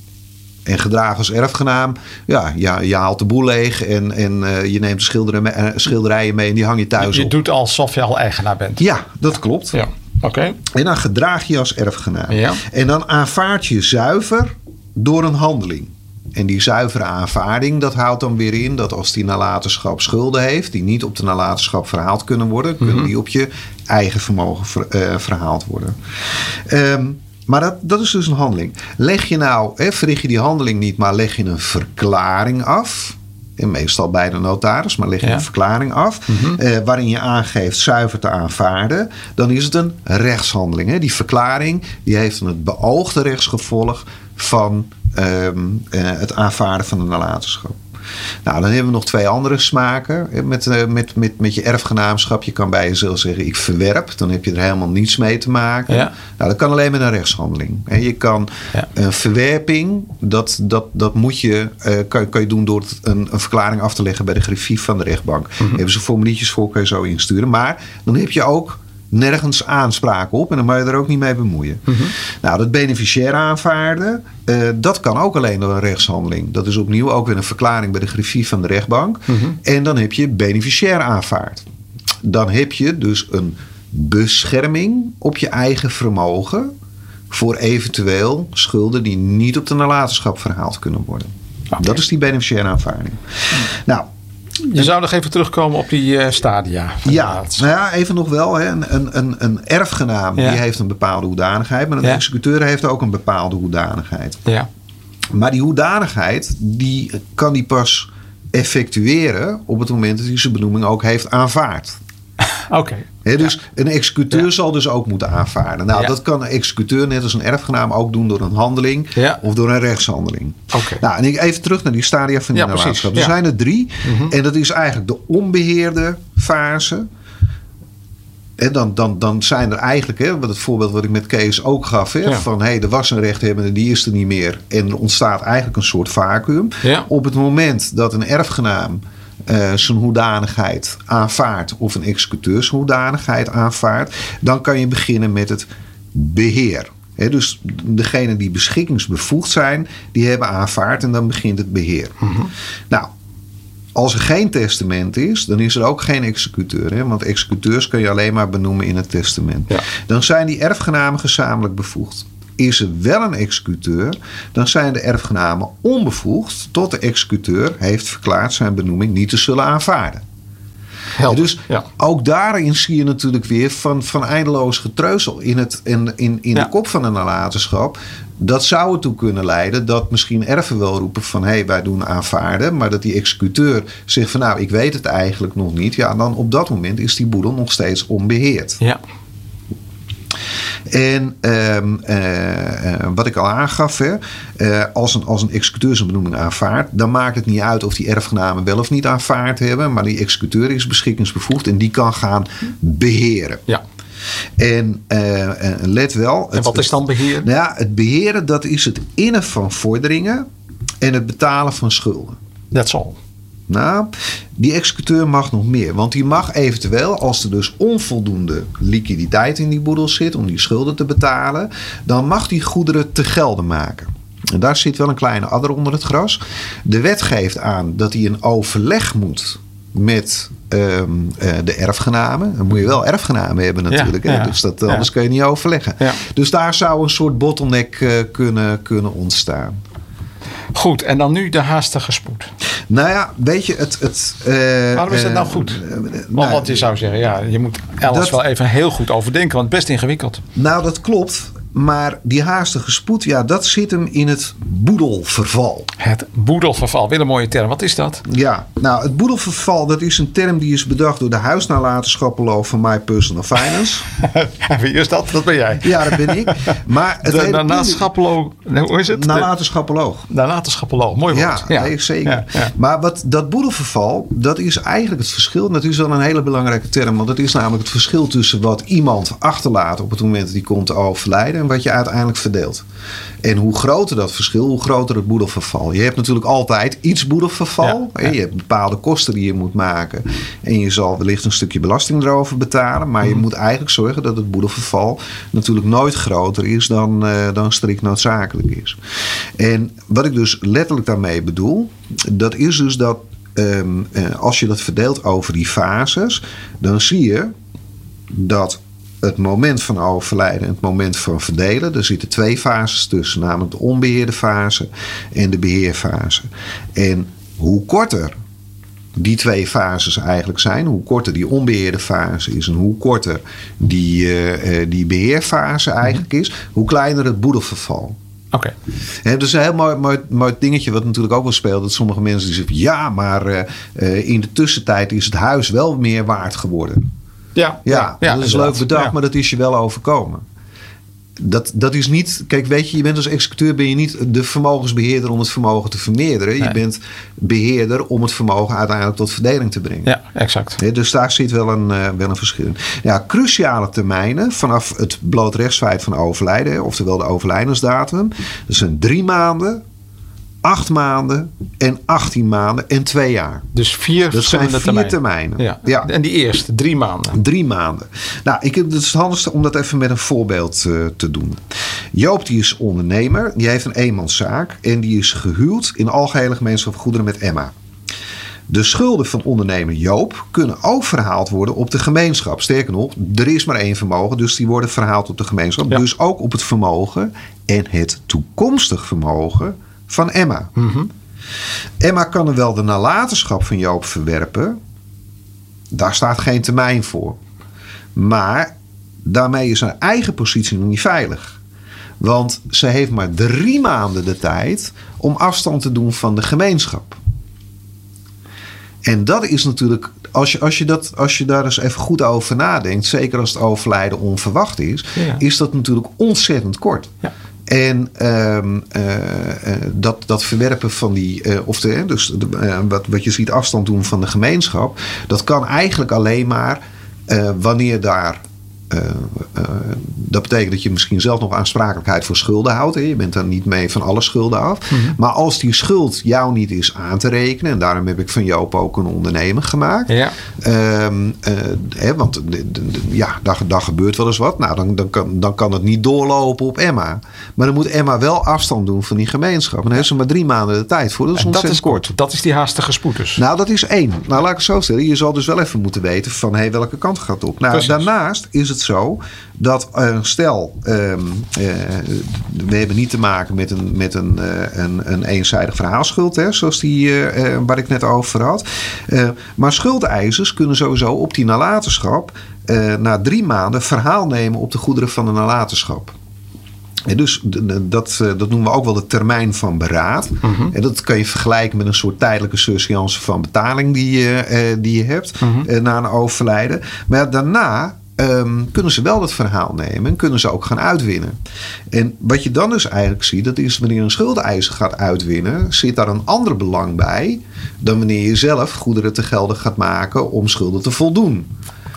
En gedrag als erfgenaam, ja, ja je haalt de boel leeg en, en eh, je neemt de mee- eh, schilderijen mee en die hang je thuis Je op. doet alsof je al eigenaar bent. Ja, dat klopt. Ja, oké. En dan gedraag je als erfgenaam. Ja. En dan aanvaard je zuiver door een handeling. En die zuivere aanvaarding, dat houdt dan weer in dat als die nalatenschap schulden heeft, die niet op de nalatenschap verhaald kunnen worden, Mhm. kunnen die op je eigen vermogen ver- eh, verhaald worden. Ehm, maar dat, dat is dus een handeling. Leg je nou, hè, verricht je die handeling niet, maar leg je een verklaring af. En meestal bij de notaris, maar leg je Ja. een verklaring af. eh, waarin je aangeeft zuiver te aanvaarden. Dan is het een rechtshandeling. Hè. Die verklaring die heeft een het beoogde rechtsgevolg van ehm, eh, het aanvaarden van de nalatenschap. Nou, dan hebben we nog twee andere smaken. hè, Met, eh, met, met, met je erfgenaamschap. Je kan bij jezelf zeggen: ik verwerp. Dan heb je er helemaal niets mee te maken. Ja. Nou, dat kan alleen met een rechtshandeling. En je kan Ja. een verwerping, dat, dat, dat moet je, eh, kan, kan je doen door een, een verklaring af te leggen bij de griffier van de rechtbank. Mhm. Hebben ze formuliertjes voor, kan je zo insturen. Maar dan heb je ook nergens aanspraak op en dan moet je er ook niet mee bemoeien. Mhm. Nou, dat beneficiair aanvaarden, eh, dat kan ook alleen door een rechtshandeling. Dat is opnieuw ook weer een verklaring bij de griffier van de rechtbank. Mhm. En dan heb je beneficiair aanvaard. Dan heb je dus een bescherming op je eigen vermogen voor eventueel schulden die niet op de nalatenschap verhaald kunnen worden. Dat is die beneficiaire aanvaarding. Nou, Je zou nog even terugkomen op die eh, stadia. ja, nou ja, even nog wel. Hè. Een, een, een, een erfgenaam Ja. die heeft een bepaalde hoedanigheid, maar een Ja. executeur heeft ook een bepaalde hoedanigheid. Ja. Maar die hoedanigheid, die kan die pas effectueren op het moment dat hij zijn benoeming ook heeft aanvaard. Oké. Dus een executeur zal dus ook moeten aanvaarden. Nou, Ja. dat kan een executeur net als een erfgenaam ook doen door een handeling of door een rechtshandeling. Oké. Nou, en ik even terug naar die stadia van precies. nalatenschap. Er. Mhm. zijn er drie. En dat is eigenlijk de onbeheerde fase. En dan, dan, dan zijn er eigenlijk, hè, wat het voorbeeld wat ik met Kees ook gaf, hè, van hey, er was een rechthebbende, die is er niet meer. En er ontstaat eigenlijk een soort vacuüm. Op het moment dat een erfgenaam eh, zijn hoedanigheid aanvaardt of een executeur zijn hoedanigheid aanvaardt, dan kan je beginnen met het beheer. Dus degenen die beschikkingsbevoegd zijn, die hebben aanvaard en dan begint het beheer. Nou, als er geen testament is, dan is er ook geen executeur. Hè? Want executeurs kun je alleen maar benoemen in het testament. Ja. Dan zijn die erfgenamen gezamenlijk bevoegd. Is er wel een executeur, dan zijn de erfgenamen onbevoegd tot de executeur heeft verklaard zijn benoeming niet te zullen aanvaarden. Helder. Dus ja. ook daarin zie je natuurlijk weer van, van eindeloos getreuzel in, het, in, in, in Ja. de kop van een nalatenschap. Dat zou ertoe kunnen leiden dat misschien erven wel roepen van hé, hey, wij doen aanvaarden. Maar dat die executeur zegt van nou, ik weet het eigenlijk nog niet. Ja, dan op dat moment is die boedel nog steeds onbeheerd. ja. En ehm, eh, eh, wat ik al aangaf, hè, eh, als, een, als een executeur zijn benoeming aanvaardt, dan maakt het niet uit of die erfgenamen wel of niet aanvaard hebben. Maar die executeur is beschikkingsbevoegd en die kan gaan beheren. ja. En let wel. En het- wat is dan beheer? Nou ja, het beheren dat is het innen van vorderingen en het betalen van schulden. That's all. Nou, die executeur mag nog meer. Want die mag eventueel, als er dus onvoldoende liquiditeit in die boedel zit om die schulden te betalen, dan mag die goederen te gelden maken. En daar zit wel een kleine adder onder het gras. De wet geeft aan dat hij een overleg moet met ehm, eh, de erfgenamen. Dan moet je wel erfgenamen hebben natuurlijk. Ja, hè? ja. Dus dat, Ja. anders kun je niet overleggen. Dus daar zou een soort bottleneck eh, kunnen, kunnen ontstaan. Goed, en dan nu de haastige spoed. Nou ja, weet je, het... het eh, Waarom is dat nou eh, goed? eh, Want, nou, want je zou zeggen, ja, je moet alles Dat- wel even heel goed overdenken, want het is best ingewikkeld. Nou, dat klopt. Maar die haastige spoed, ja, dat zit hem in het boedelverval. Het boedelverval, weer een mooie term. Wat is dat? Ja, nou, het boedelverval, dat is een term die is bedacht door de huisnalatenschappenloof van My Personal Finance. Wie is dat? Dat ben jij. Ja, dat ben ik. Maar het De. Nee, Hoe is het? De Nalatenschappenloog. nalatenschappenloog. Mooi woord. Ja, zeker. Ja, ja. Maar wat, dat boedelverval, dat is eigenlijk het verschil. Dat is wel een hele belangrijke term. Want dat is namelijk het verschil tussen wat iemand achterlaat op het moment dat hij komt te overlijden. En wat je uiteindelijk verdeelt. En hoe groter dat verschil, hoe groter het boedelverval. Je hebt natuurlijk altijd iets boedelverval. Ja, hè. ja. Je hebt bepaalde kosten die je moet maken. En je zal wellicht een stukje belasting erover betalen. Maar je Mhm. moet eigenlijk zorgen dat het boedelverval natuurlijk nooit groter is dan, eh, dan strikt noodzakelijk is. En wat ik dus letterlijk daarmee bedoel, dat is dus dat ehm, eh, als je dat verdeelt over die fases, dan zie je dat het moment van overlijden en het moment van verdelen, er zitten twee fases tussen, namelijk de onbeheerde fase en de beheerfase. En hoe korter die twee fases eigenlijk zijn, hoe korter die onbeheerde fase is en hoe korter die, eh, eh, die beheerfase eigenlijk is, hoe kleiner het boedelverval. Oké. Hè, dus een heel mooi, mooi, mooi dingetje wat natuurlijk ook wel speelt. Dat sommige mensen die zeggen, ja, maar eh, in de tussentijd is het huis wel meer waard geworden. Ja, Ja, dat is leuk bedacht, maar dat is je wel overkomen. Dat, dat is niet, kijk, weet je, je bent als executeur ben je niet de vermogensbeheerder om het vermogen te vermeerderen. Je bent beheerder om het vermogen uiteindelijk tot verdeling te brengen. Ja, exact. Dus daar zit wel een, eh, wel een verschil in. Ja, cruciale termijnen vanaf het bloot rechtsfeit van overlijden, oftewel de overlijdensdatum. Dat zijn drie maanden, acht maanden en 18 maanden en twee jaar. Dus vier Dat zijn vier termijnen. termijnen. Ja. Ja. En die eerste, drie maanden. Drie maanden. Nou, ik heb, het is het handigste om dat even met een voorbeeld eh, te doen. Joop die is ondernemer. Die heeft een eenmanszaak. En die is gehuwd in algehele gemeenschap goederen met Emma. De schulden van ondernemer Joop kunnen ook verhaald worden op de gemeenschap. Sterker nog, er is maar één vermogen, dus die worden verhaald op de gemeenschap. Ja. Dus ook op het vermogen en het toekomstig vermogen van Emma. Emma kan er wel de nalatenschap van Joop verwerpen. Daar staat geen termijn voor. Maar daarmee is haar eigen positie nog niet veilig. Want ze heeft maar drie maanden de tijd om afstand te doen van de gemeenschap. En dat is natuurlijk, als je, als je, dat, als je daar eens even goed over nadenkt, zeker als het overlijden onverwacht is, Ja. is dat natuurlijk ontzettend kort. Ja. En ehm, eh, eh, dat, dat verwerpen van die, eh, of de, dus wat, wat je ziet afstand doen van de gemeenschap, dat kan eigenlijk alleen maar wanneer daar dat betekent dat je misschien zelf nog aansprakelijkheid voor schulden houdt. Hè. Je bent dan niet mee van alle schulden af. Mhm. Maar als die schuld jou niet is aan te rekenen, en daarom heb ik van Joop ook een ondernemer gemaakt. Ja. Ehm, eh, hè, want ja, daar, daar gebeurt wel eens wat. Nou, dan, dan, kan, dan kan het niet doorlopen op Emma. Maar dan moet Emma wel afstand doen van die gemeenschap. En daar heeft ze maar drie maanden de tijd voor. Dat is En dat is kort. kort. Dat is die haastige spoed dus. Nou, dat is één. Nou, laat ik het zo stellen. Je zal dus wel even moeten weten van hey, welke kant gaat het op. Nou, Precies. daarnaast is het zo dat stel, ehm, eh, we hebben niet te maken met een, met een, eh, een, een eenzijdig verhaalschuld, hè, zoals die eh, waar ik net over had. Maar schuldeisers kunnen sowieso op die nalatenschap na drie maanden verhaal nemen op de goederen van de nalatenschap. En dus dat, dat noemen we ook wel de termijn van beraad. En dat kan je vergelijken met een soort tijdelijke surseance van betaling die je, die je hebt eh, na een overlijden. Maar daarna ehm, kunnen ze wel dat verhaal nemen en kunnen ze ook gaan uitwinnen. En wat je dan dus eigenlijk ziet, dat is wanneer een schuldeiser gaat uitwinnen, zit daar een ander belang bij dan wanneer je zelf goederen te gelden gaat maken om schulden te voldoen.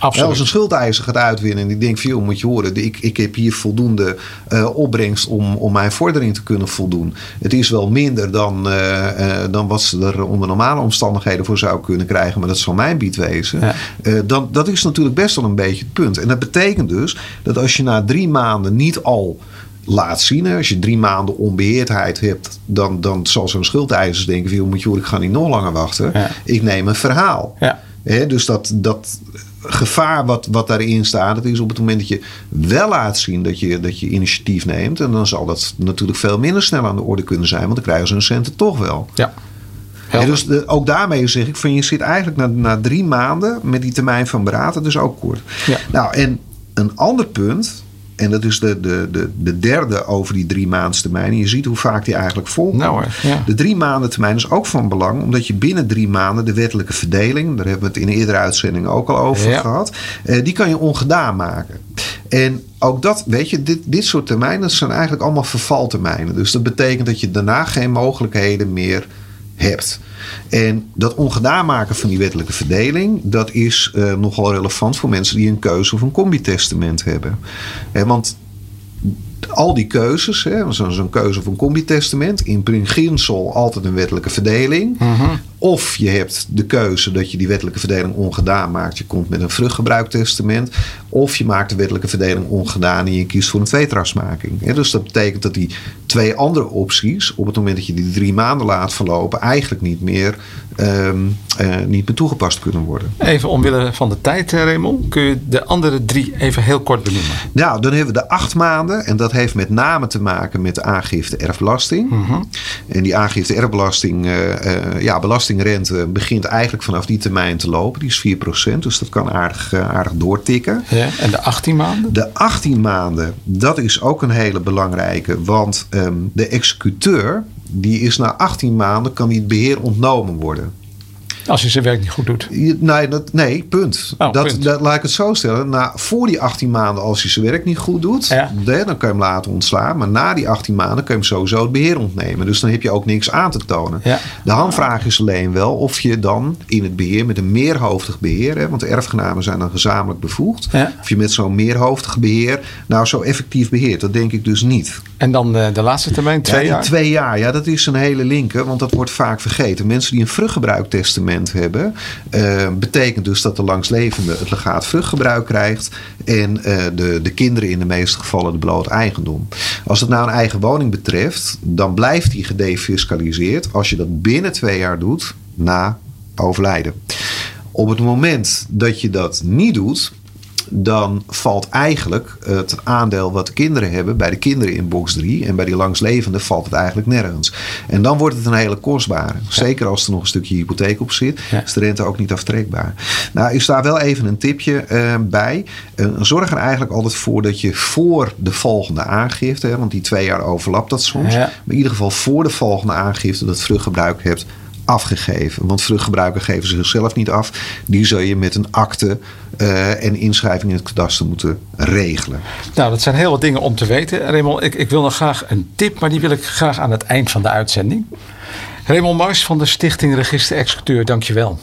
Absoluut. Als een schuldeiser gaat uitwinnen en die denkt van joh, moet je horen, ik, ik heb hier voldoende eh, opbrengst om, om mijn vordering te kunnen voldoen. Het is wel minder dan, eh, eh, dan wat ze er onder normale omstandigheden voor zou kunnen krijgen, maar dat zal mijn bied wezen. Ja. Dan, dat is natuurlijk best wel een beetje het punt. En dat betekent dus dat als je na drie maanden niet al laat zien. Als je drie maanden onbeheerdheid hebt, dan, dan zal zo'n schuldeiser denken: van, moet je horen, ik ga niet nog langer wachten. Ja. Ik neem een verhaal. Ja. Dus dat, dat gevaar wat, wat daarin staat, dat is op het moment dat je wel laat zien dat je, dat je initiatief neemt. En dan zal dat natuurlijk veel minder snel aan de orde kunnen zijn, want dan krijgen ze hun centen toch wel. Ja. Dus de- ook daarmee zeg ik van je zit eigenlijk na, na drie maanden met die termijn van beraden, dus ook kort. Ja. Nou, en een ander punt, en dat is de, de, de, de derde over die drie maanden termijn. En je ziet hoe vaak die eigenlijk volkomt. Nou ja. De drie maanden termijn is ook van belang, omdat je binnen drie maanden de wettelijke verdeling, daar hebben we het in eerdere uitzending ook al over Ja. gehad, eh, die kan je ongedaan maken. En ook dat, weet je, dit, dit soort termijnen dat zijn eigenlijk allemaal vervaltermijnen. Dus dat betekent dat je daarna geen mogelijkheden meer hebt. En dat ongedaan maken van die wettelijke verdeling, dat is eh, nogal relevant voor mensen die een keuze of een combi-testament hebben. Want al die keuzes, zo'n keuze of een combi-testament, in beginsel altijd een wettelijke verdeling. Of je hebt de keuze dat je die wettelijke verdeling ongedaan maakt. Je komt met een vruchtgebruiktestament. Of je maakt de wettelijke verdeling ongedaan en je kiest voor een tweetrasmaking. Dus dat betekent dat die twee andere opties, op het moment dat je die drie maanden laat verlopen, eigenlijk niet meer, ehm, eh, niet meer toegepast kunnen worden. Even omwille van de tijd, eh, Raymond. Kun je de andere drie even heel kort benoemen? Nou, dan hebben we de acht maanden. En dat heeft met name te maken met de aangifte erfbelasting. En die aangifte erfbelasting, eh, ja, belastingrente begint eigenlijk vanaf die termijn te lopen. Die is 4%, dus dat kan aardig, eh, aardig doortikken. Ja. En de 18 maanden? De 18 maanden, dat is ook een hele belangrijke. Want ehm, de executeur, die is na 18 maanden, kan die het beheer ontnomen worden. Als je zijn werk niet goed doet. Je- Nee, dat, nee punt. Oh, dat, punt. dat laat ik het zo stellen. Na, voor die 18 maanden, als hij zijn werk niet goed doet, Ja. dan kan je hem laten ontslaan. Maar na die 18 maanden kun je hem sowieso het beheer ontnemen. Dus dan heb je ook niks aan te tonen. Ja. De handvraag is alleen wel of je dan in het beheer met een meerhoofdig beheer, hè, want de erfgenamen zijn dan gezamenlijk bevoegd, Ja. of je met zo'n meerhoofdig beheer nou zo effectief beheert. Dat denk ik dus niet. En dan eh, de laatste termijn, twee jaar? twee jaar, ja, dat is een hele linker, want dat wordt vaak vergeten. Mensen die een vruchtgebruiktestament hebben, eh, betekent dus dat de langslevende het legaat vruchtgebruik krijgt en eh, de, de kinderen in de meeste gevallen de bloot eigendom. Als het nou een eigen woning betreft, dan blijft die gedefiscaliseerd als je dat binnen twee jaar doet na overlijden. Op het moment dat je dat niet doet, dan valt eigenlijk het aandeel wat de kinderen hebben bij de kinderen in box 3 en bij die langslevende valt het eigenlijk nergens. En dan wordt het een hele kostbare. Zeker als er nog een stukje hypotheek op zit, is de rente ook niet aftrekbaar. Nou, is daar wel even een tipje eh, bij. Eh, zorg er eigenlijk altijd voor dat je voor de volgende aangifte, hè, want die twee jaar overlapt dat soms, Ja. maar in ieder geval voor de volgende aangifte dat vruchtgebruik hebt afgegeven. Want vruchtgebruikers geven zichzelf niet af. Die zul je met een akte eh, en inschrijving in het kadaster moeten regelen. Nou, dat zijn heel wat dingen om te weten. Raymond, ik, ik wil nog graag een tip, maar die wil ik graag aan het eind van de uitzending. Raymond Mars van de Stichting Register Executeur, dankjewel.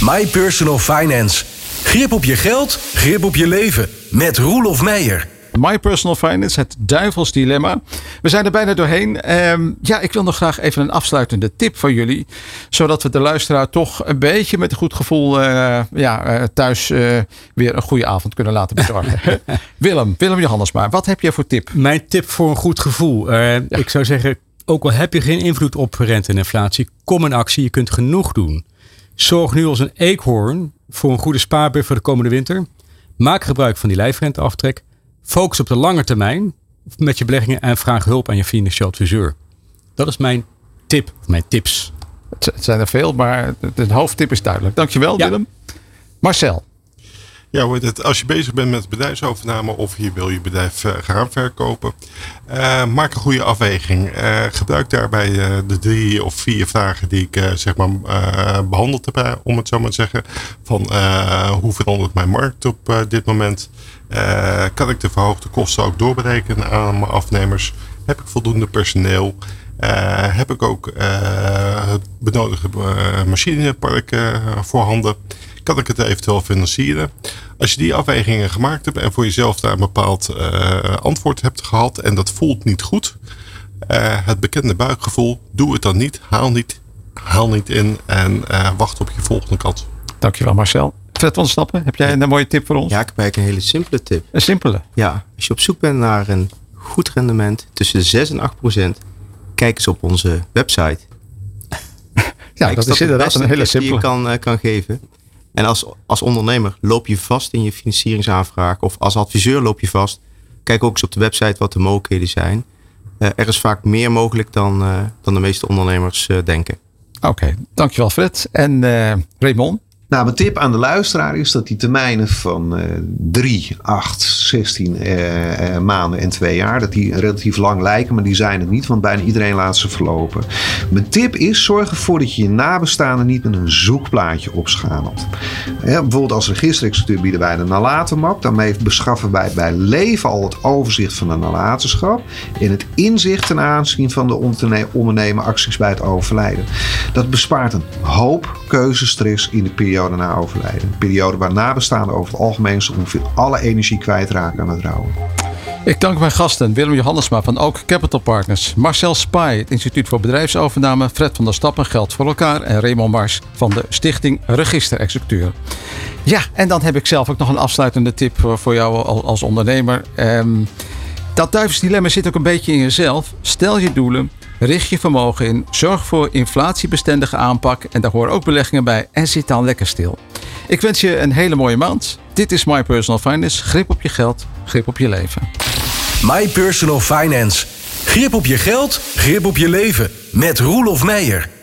My Personal Finance. Grip op je geld, grip op je leven. Met Roelof Meijer. My Personal Finance, het duivels dilemma. We zijn er bijna doorheen. Ehm, ja, ik wil nog graag even een afsluitende tip van jullie. Zodat we de luisteraar toch een beetje met een goed gevoel eh, ja, eh, thuis eh, weer een goede avond kunnen laten bezorgen. Willem, Willem Johannesma, wat heb jij voor tip? Mijn tip voor een goed gevoel. Ik zou zeggen, ook al heb je geen invloed op rente en inflatie, kom in actie. Je kunt genoeg doen. Zorg nu als een eekhoorn voor een goede spaarbuffer de komende winter. Maak gebruik van die lijfrenteaftrek. Focus op de lange termijn met je beleggingen en vraag hulp aan je financieel adviseur. Dat is mijn tip, mijn tips. Het het zijn er veel, maar de hoofdtip is duidelijk. Dankjewel, Ja. Willem. Marcel. Ja, als je bezig bent met bedrijfsovername of je wil je bedrijf eh, gaan verkopen, eh, maak een goede afweging. Eh, gebruik daarbij de drie of vier vragen die ik zeg maar eh, behandeld heb, om het zo maar te zeggen. Van hoe verandert mijn markt op dit moment? Kan ik de verhoogde kosten ook doorberekenen aan mijn afnemers? Heb ik voldoende personeel? Heb ik ook het benodigde machinepark voorhanden? Kan ik het eventueel financieren? Als je die afwegingen gemaakt hebt en voor jezelf daar een bepaald eh, antwoord hebt gehad en dat voelt niet goed, eh, het bekende buikgevoel, doe het dan niet, haal niet, haal niet in en eh, wacht op je volgende kans. Dankjewel, Marcel. Fred van Stappen, heb jij een mooie tip voor ons? Ja, ik heb eigenlijk een hele simpele tip. Een simpele. Ja, als je op zoek bent naar een goed rendement tussen de 6 en 8 procent, kijk eens op onze website. Ja, Kijk, dat is de inderdaad een hele tip die simpele. je kan, kan geven. En als, als ondernemer loop je vast in je financieringsaanvraag of als adviseur loop je vast. Kijk ook eens op de website wat de mogelijkheden zijn. Eh, er is vaak meer mogelijk dan, eh, dan de meeste ondernemers eh, denken. Oké, dankjewel Fred. En Raymond? Nou, mijn tip aan de luisteraar is dat die termijnen van eh 3, 8, 16 eh, eh, maanden en 2 jaar, dat die relatief lang lijken, maar die zijn het niet, want bijna iedereen laat ze verlopen. Mijn tip is: zorg ervoor dat je je nabestaanden niet met een zoekplaatje opschamelt. Bijvoorbeeld als registerexecuteur bieden wij de nalatenmap. Daarmee beschaffen wij bij leven al het overzicht van de nalatenschap en het inzicht ten aanzien van de onderne- ondernemen acties bij het overlijden. Dat bespaart een hoop keuzestress in de periode na overlijden. Een periode waar nabestaanden over het algemeen zo ongeveer alle energie kwijtraken aan het rouwen. Ik dank mijn gasten Willem Johannesma van Ook Capital Partners, Marcel Spy, het Instituut voor Bedrijfsovername, Fred van der Stappen, Geld voor elkaar en Raymond Mars van de Stichting Register Executeur. Ja, en dan heb ik zelf ook nog een afsluitende tip voor, voor jou al- als ondernemer. Ehm, dat duivelsdilemma zit ook een beetje in jezelf. Stel je doelen, richt je vermogen in, zorg voor inflatiebestendige aanpak en daar horen ook beleggingen bij en zit dan lekker stil. Ik wens je een hele mooie maand. Dit is My Personal Finance. Grip op je geld, grip op je leven. My Personal Finance. Grip op je geld, grip op je leven. Met Roelof Meijer.